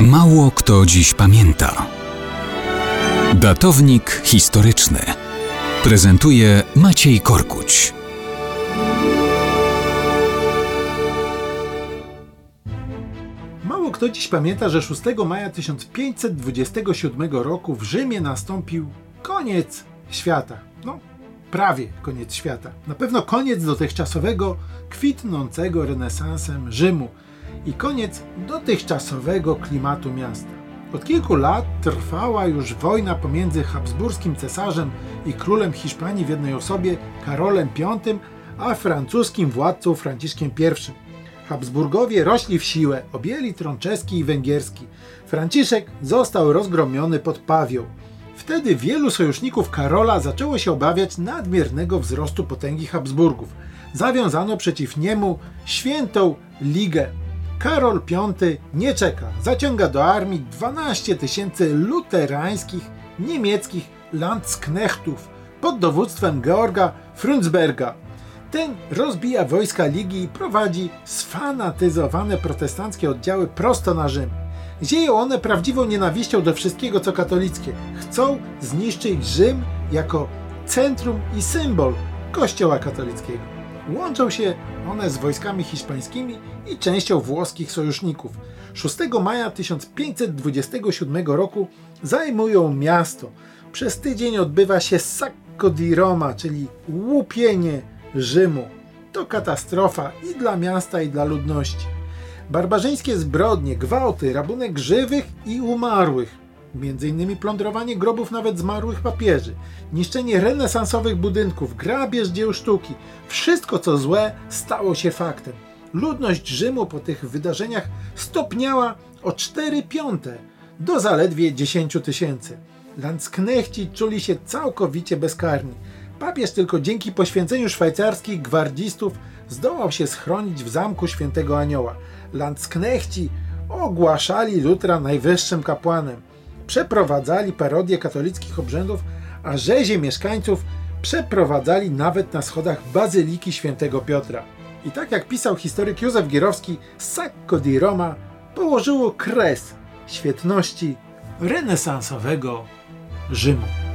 Mało kto dziś pamięta. Datownik historyczny prezentuje Maciej Korkuć. Mało kto dziś pamięta, że 6 maja 1527 roku w Rzymie nastąpił koniec świata. No, prawie koniec świata. Na pewno koniec dotychczasowego, kwitnącego renesansem Rzymu i koniec dotychczasowego klimatu miasta. Od kilku lat trwała już wojna pomiędzy habsburskim cesarzem i królem Hiszpanii w jednej osobie, Karolem V, a francuskim władcą Franciszkiem I. Habsburgowie rośli w siłę, objęli tron czeski i węgierski. Franciszek został rozgromiony pod Pawią. Wtedy wielu sojuszników Karola zaczęło się obawiać nadmiernego wzrostu potęgi Habsburgów. Zawiązano przeciw niemu świętą Ligę. Karol V nie czeka, zaciąga do armii 12 tysięcy luterańskich niemieckich landsknechtów pod dowództwem Georga Frundsberga. Ten rozbija wojska Ligi i prowadzi sfanatyzowane protestanckie oddziały prosto na Rzym. Zieją one prawdziwą nienawiścią do wszystkiego, co katolickie. Chcą zniszczyć Rzym jako centrum i symbol Kościoła katolickiego. Łączą się one z wojskami hiszpańskimi i częścią włoskich sojuszników. 6 maja 1527 roku zajmują miasto. Przez tydzień odbywa się Sacco di Roma, czyli łupienie Rzymu. To katastrofa i dla miasta, i dla ludności. Barbarzyńskie zbrodnie, gwałty, rabunek żywych i umarłych, innymi plądrowanie grobów nawet zmarłych papieży, niszczenie renesansowych budynków, grabież dzieł sztuki. Wszystko co złe stało się faktem. Ludność Rzymu po tych wydarzeniach stopniała o 4 piąte do zaledwie 10 tysięcy. Landsknechci czuli się całkowicie bezkarni. Papież tylko dzięki poświęceniu szwajcarskich gwardzistów zdołał się schronić w zamku świętego Anioła. Landsknechci ogłaszali Lutra najwyższym kapłanem. Przeprowadzali parodię katolickich obrzędów, a rzezie mieszkańców przeprowadzali nawet na schodach Bazyliki Świętego Piotra. I tak jak pisał historyk Józef Gierowski, Sacco di Roma położyło kres świetności renesansowego Rzymu.